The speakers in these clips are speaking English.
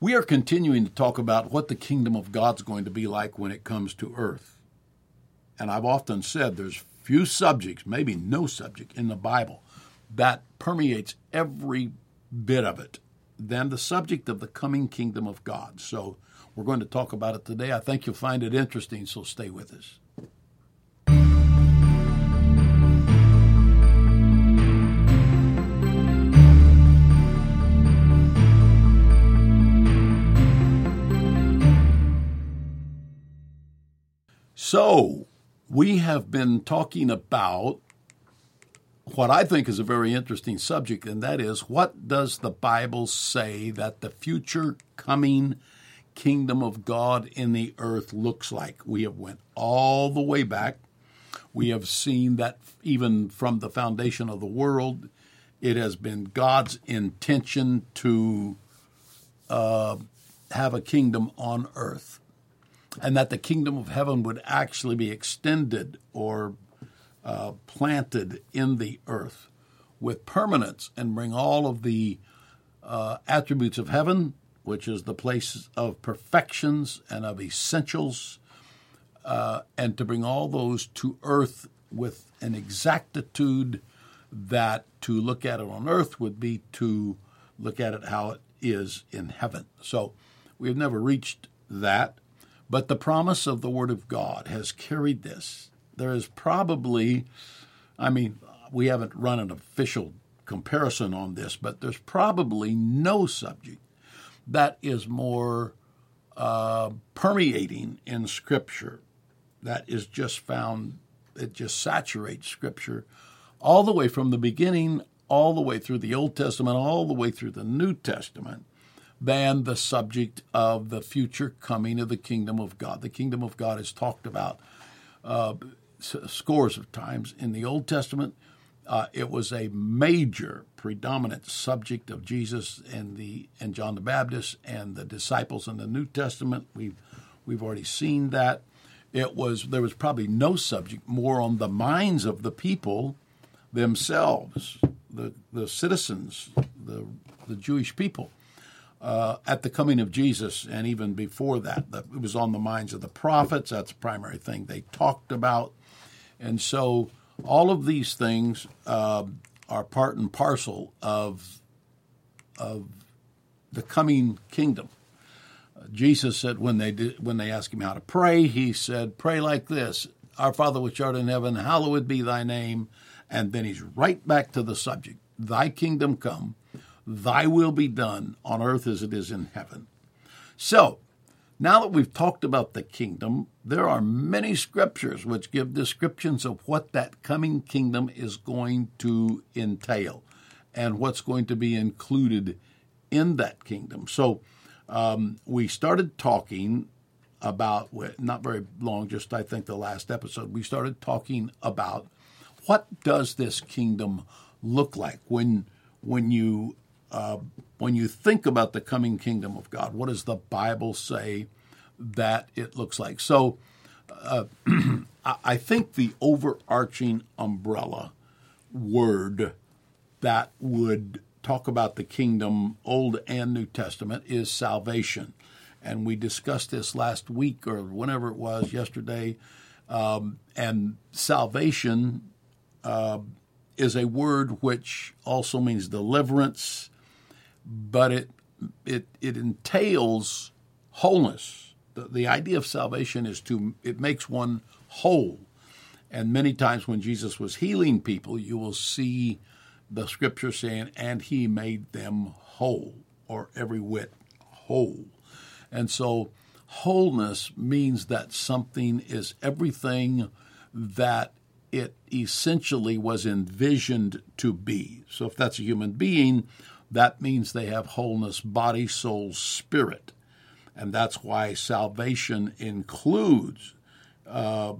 We are continuing to talk about what the kingdom of God's going to be like when it comes to earth. And I've often said there's few subjects, maybe no subject in the Bible that permeates every bit of it than the subject of the coming kingdom of God. So we're going to talk about it today. I think you'll find it interesting, so stay with us. So, we have been talking about what I think is a very interesting subject, and that is what does the Bible say that the future coming kingdom of God in the earth looks like? We have went all the way back. We have seen that even from the foundation of the world, it has been God's intention to uh, have a kingdom on earth, and that the kingdom of heaven would actually be extended or uh, planted in the earth with permanence and bring all of the uh, attributes of heaven, which is the place of perfections and of essentials, uh, and to bring all those to earth with an exactitude that to look at it on earth would be to look at it how it is in heaven. So we've never reached that, but the promise of the Word of God has carried this. There is probably, I mean, we haven't run an official comparison on this, but there's probably no subject that is more uh, permeating in Scripture, that is just found, it just saturates Scripture all the way from the beginning, all the way through the Old Testament, all the way through the New Testament, than the subject of the future coming of the kingdom of God. The kingdom of God is talked about uh, scores of times in the Old Testament. Uh, it was a major, predominant subject of Jesus and the and John the Baptist and the disciples in the New Testament. We've we've already seen that. It was there was probably no subject more on the minds of the people themselves, the the citizens, the the Jewish people. Uh, at the coming of Jesus, and even before that, it was on the minds of the prophets. That's the primary thing they talked about. And so all of these things uh, are part and parcel of, of the coming kingdom. Jesus said when they did, when they asked him how to pray, he said, "Pray like this: Our Father which art in heaven, hallowed be thy name." And then he's right back to the subject: Thy kingdom come, thy will be done on earth as it is in heaven. So now that we've talked about the kingdom, there are many scriptures which give descriptions of what that coming kingdom is going to entail and what's going to be included in that kingdom. So um, we started talking about, not very long, just I think the last episode, we started talking about what does this kingdom look like when when you uh, when you think about the coming kingdom of God, what does the Bible say that it looks like? So, uh, I think the overarching umbrella word that would talk about the kingdom, Old and New Testament, is salvation. And we discussed this last week or whenever it was, yesterday. Um, and salvation uh, is a word which also means deliverance, but it it it entails wholeness. The, the idea of salvation is to it makes one whole. And many times when Jesus was healing people, you will see the scripture saying, and he made them whole, or every whit whole. And so wholeness means that something is everything that it essentially was envisioned to be. So if that's a human being, that means they have wholeness, body, soul, spirit. And that's why salvation includes uh,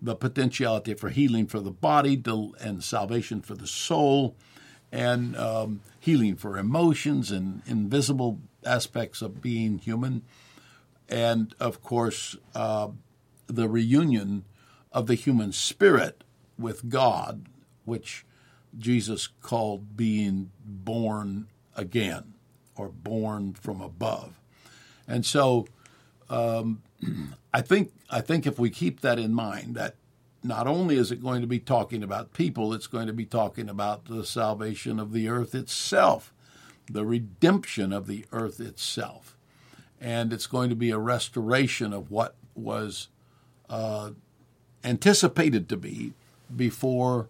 the potentiality for healing for the body and salvation for the soul and um, healing for emotions and invisible aspects of being human. And of course, uh, the reunion of the human spirit with God, which Jesus called being born again or born from above. And so um, I think I think if we keep that in mind, that not only is it going to be talking about people, it's going to be talking about the salvation of the earth itself, the redemption of the earth itself. And it's going to be a restoration of what was uh, anticipated to be before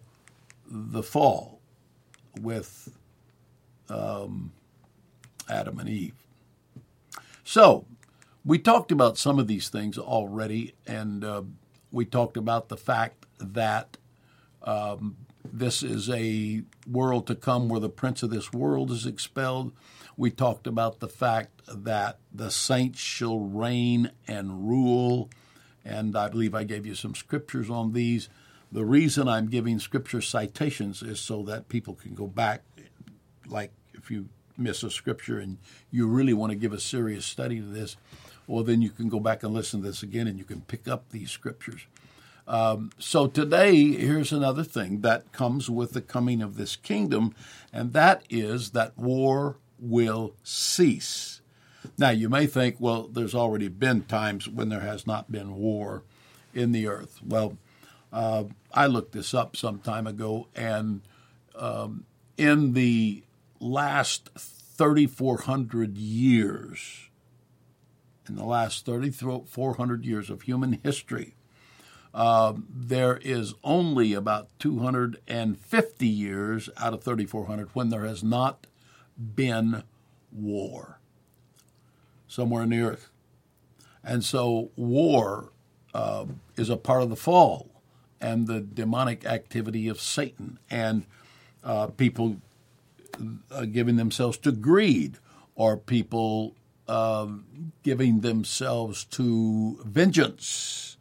the fall with um, Adam and Eve. So, we talked about some of these things already, and uh, we talked about the fact that um, this is a world to come where the prince of this world is expelled. We talked about the fact that the saints shall reign and rule, and I believe I gave you some scriptures on these. The reason I'm giving scripture citations is so that people can go back, like if you miss a scripture and you really want to give a serious study to this, well, then you can go back and listen to this again and you can pick up these scriptures. Um, so today, here's another thing that comes with the coming of this kingdom, and that is that war will cease. Now, you may think, well, there's already been times when there has not been war in the earth. Well, uh, I looked this up some time ago, and um, in the last 3,400 years, in the last 3,400 years of human history, uh, there is only about 250 years out of 3,400 when there has not been war somewhere in the earth. And so war uh, is a part of the fall and the demonic activity of Satan and uh, people uh, giving themselves to greed or people um, giving themselves to vengeance.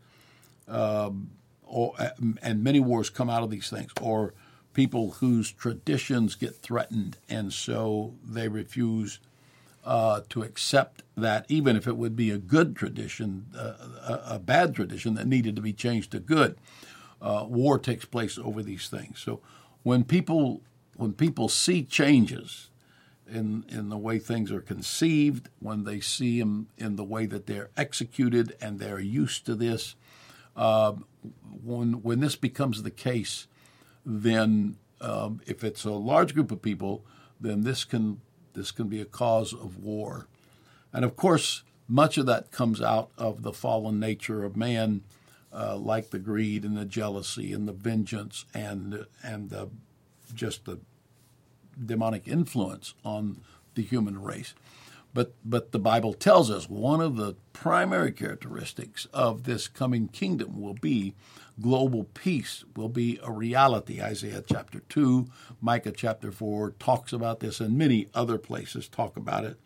Um, or, and many wars come out of these things, or people whose traditions get threatened, and so they refuse uh, to accept that, even if it would be a good tradition, uh, a, a, bad tradition that needed to be changed to good. Uh, war takes place over these things. So when people when people see changes in in the way things are conceived, when they see them in the way that they're executed, and they're used to this, uh, when when this becomes the case, then um, if it's a large group of people, then this can this can be a cause of war, and of course, much of that comes out of the fallen nature of man, uh, like the greed and the jealousy and the vengeance and and the just the demonic influence on the human race. But, but the Bible tells us one of the primary characteristics of this coming kingdom will be global peace, will be a reality. Isaiah chapter 2, Micah chapter 4 talks about this, and many other places talk about it.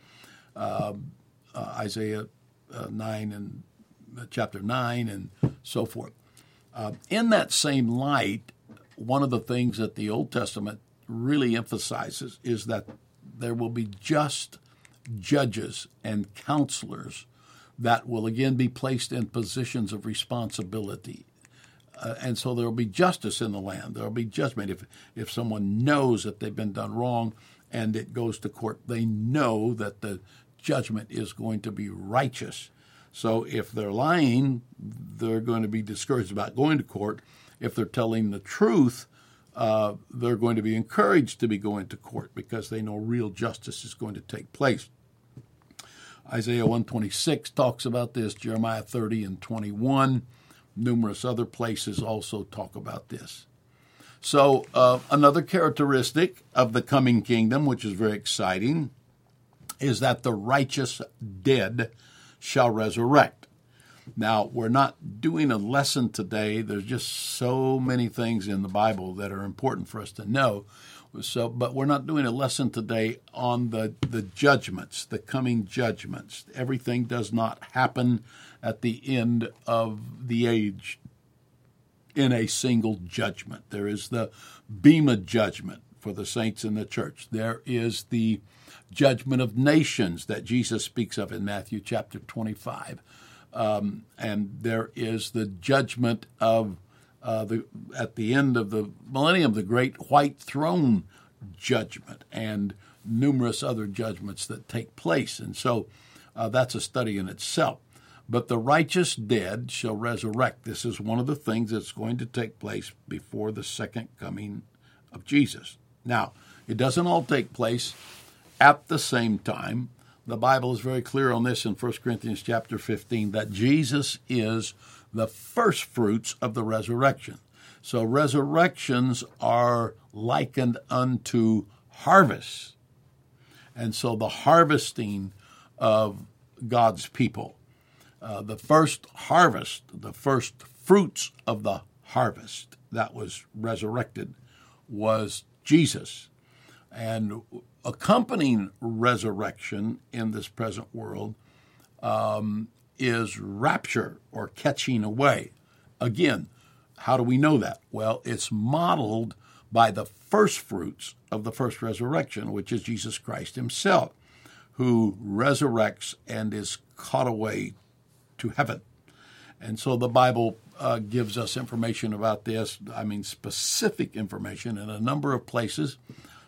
Uh, uh, Isaiah uh, 9 and chapter 9 and so forth. Uh, in that same light, one of the things that the Old Testament really emphasizes is that there will be just judges and counselors that will again be placed in positions of responsibility. Uh, and so there will be justice in the land. There will be judgment. If, if someone knows that they've been done wrong and it goes to court, they know that the judgment is going to be righteous. So if they're lying, they're going to be discouraged about going to court. If they're telling the truth, uh, they're going to be encouraged to be going to court because they know real justice is going to take place. Isaiah 126 talks about this, Jeremiah 30 and 21. Numerous other places also talk about this. So, uh, another characteristic of the coming kingdom, which is very exciting, is that the righteous dead shall resurrect. Now, we're not doing a lesson today. There's just so many things in the Bible that are important for us to know. So, but we're not doing a lesson today on the, the judgments, the coming judgments. Everything does not happen at the end of the age in a single judgment. There is the Bema judgment for the saints in the church. There is the judgment of nations that Jesus speaks of in Matthew chapter 25. Um, and there is the judgment of uh, the at the end of the millennium, the great white throne judgment, and numerous other judgments that take place. And so, Uh, that's a study in itself. But the righteous dead shall resurrect. This is one of the things that's going to take place before the second coming of Jesus. Now, it doesn't all take place at the same time. The Bible is very clear on this in 1 Corinthians chapter 15 that Jesus is the first fruits of the resurrection. So resurrections are likened unto harvests. And so the harvesting of God's people, uh, the first harvest, the first fruits of the harvest that was resurrected was Jesus. And accompanying resurrection in this present world um, is rapture or catching away. Again, how do we know that? Well, it's modeled by the first fruits of the first resurrection, which is Jesus Christ himself, who resurrects and is caught away to heaven. And so the Bible uh, gives us information about this, I mean, specific information in a number of places.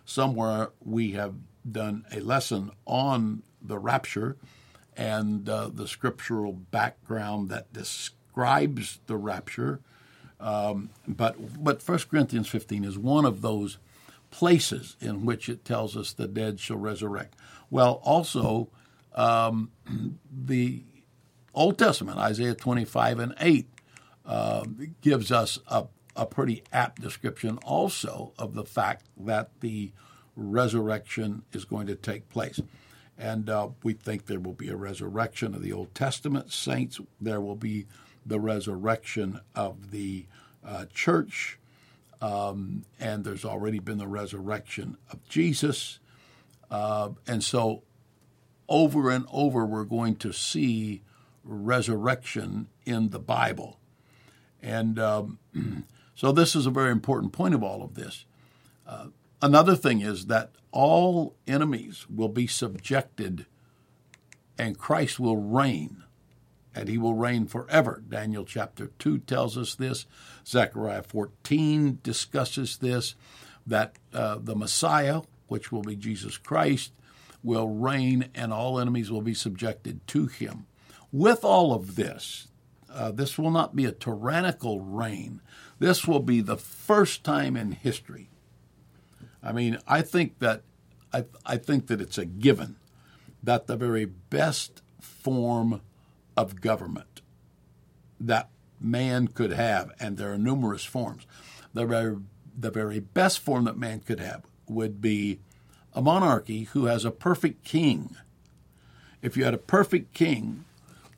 Somewhere we have done a lesson on the rapture and uh, the scriptural background that describes the rapture. Um, but but 1 Corinthians 15 is one of those places in which it tells us the dead shall resurrect. Well, also um, the Old Testament, Isaiah 25 and 8, uh, gives us a, a pretty apt description also of the fact that the resurrection is going to take place. And uh, we think there will be a resurrection of the Old Testament saints. There will be the resurrection of the uh, church. Um, and there's already been the resurrection of Jesus. Uh, and so, over and over, we're going to see resurrection in the Bible. And um, so, this is a very important point of all of this. Uh, Another thing is that all enemies will be subjected and Christ will reign and he will reign forever. Daniel chapter 2 tells us this. Zechariah 14 discusses this that uh, the Messiah, which will be Jesus Christ, will reign and all enemies will be subjected to him. With all of this, uh, this will not be a tyrannical reign. This will be the first time in history I mean, I think that I, I think that it's a given that the very best form of government that man could have, and there are numerous forms, the very, the very best form that man could have would be a monarchy who has a perfect king. If you had a perfect king,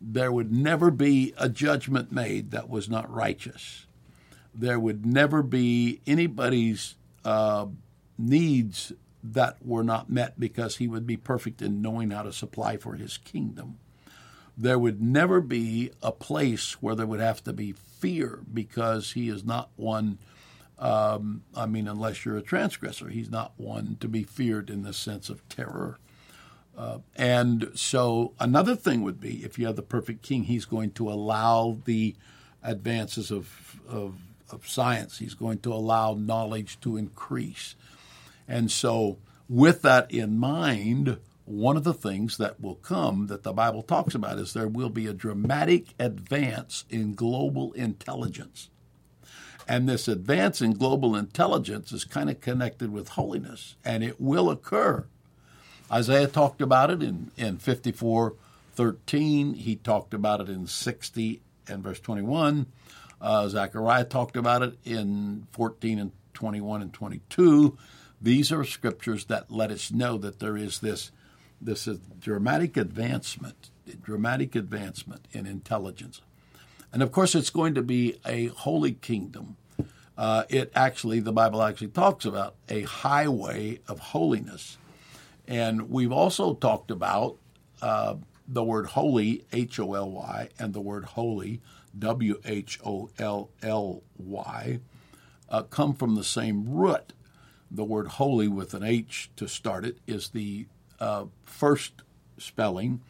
there would never be a judgment made that was not righteous. There would never be anybody's uh, needs that were not met because he would be perfect in knowing how to supply for his kingdom. There would never be a place where there would have to be fear because he is not one. Um, I mean, unless you're a transgressor, he's not one to be feared in the sense of terror. Uh, and so, another thing would be if you have the perfect king, he's going to allow the advances of, of, of science, he's going to allow knowledge to increase. And so, with that in mind, one of the things that will come that the Bible talks about is there will be a dramatic advance in global intelligence. And this advance in global intelligence is kind of connected with holiness, and it will occur. Isaiah talked about it in, in 54 13. He talked about it in 60 and verse 21. Uh, Zechariah talked about it in 14 and 21 and 22. These are scriptures that let us know that there is this this is dramatic advancement, dramatic advancement in intelligence. And of course, it's going to be a holy kingdom. Uh, it actually, the Bible actually talks about a highway of holiness. And we've also talked about uh, the word holy, H O L Y, and the word holy, W H O L L Y, uh, come from the same root the word holy with an H to start it is the uh, first spelling.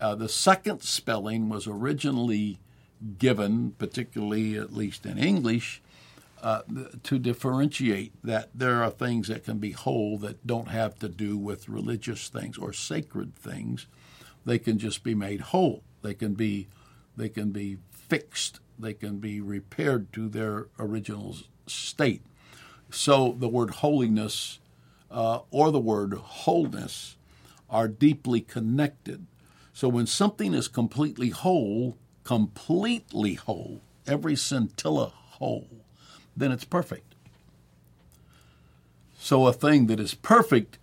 Uh, the second spelling was originally given, particularly at least in English, uh, to differentiate that there are things that can be whole that don't have to do with religious things or sacred things. they can just be made whole. They can be they can be fixed. They can be repaired to their original state. So the word holiness uh, or the word wholeness are deeply connected. So when something is completely whole, completely whole, every scintilla whole, then it's perfect. So a thing that is perfect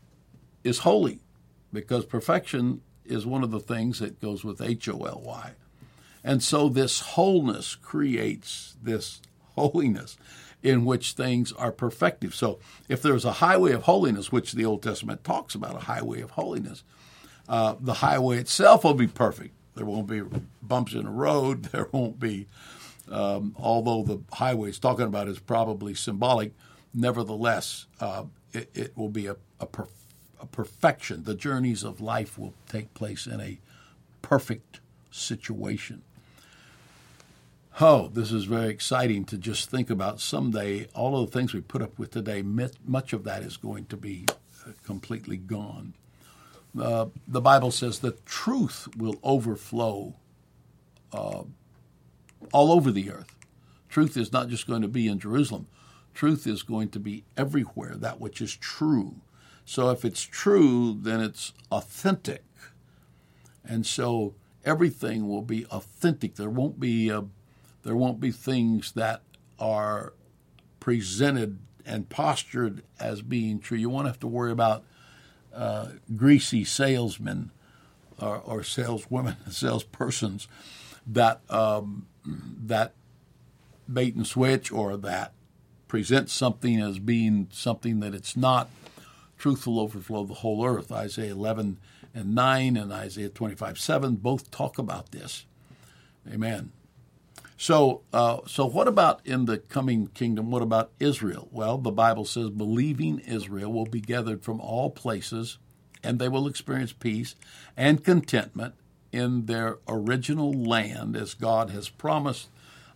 is holy because perfection is one of the things that goes with H O L Y. And so this wholeness creates this holiness in which things are perfective. So if there's a highway of holiness, which the Old Testament talks about, a highway of holiness, uh, the highway itself will be perfect. There won't be bumps in the road. There won't be, um, although the highway is talking about is probably symbolic, nevertheless, uh, it, it, will be a, a, per, a perfection. The journeys of life will take place in a perfect situation. Oh, this is very exciting to just think about someday all of the things we put up with today, much of that is going to be uh, completely gone. Uh, the Bible says the truth will overflow uh, all over the earth. Truth is not just going to be in Jerusalem, truth is going to be everywhere, that which is true. So if it's true, then it's authentic. And so everything will be authentic. There won't be a there won't be things that are presented and postured as being true. You won't have to worry about uh, greasy salesmen or, or saleswomen, salespersons that um, that bait and switch or that presents something as being something that it's not. Truth will overflow the whole earth. Isaiah 11 and 9 and Isaiah 25 7 both talk about this. Amen. So, uh, so what about in the coming kingdom? What about Israel? Well, the Bible says believing Israel will be gathered from all places, and they will experience peace and contentment in their original land, as God has promised.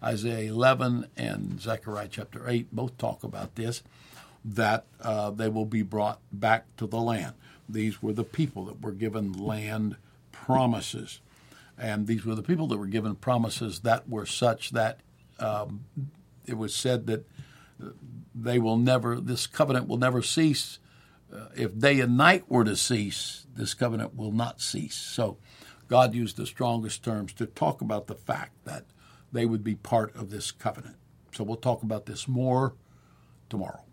Isaiah 11 and Zechariah chapter 8 both talk about this, that uh, they will be brought back to the land. These were the people that were given land promises. And these were the people that were given promises that were such that um, it was said that they will never, this covenant will never cease. Uh, if day and night were to cease, this covenant will not cease. So God used the strongest terms to talk about the fact that they would be part of this covenant. So we'll talk about this more tomorrow.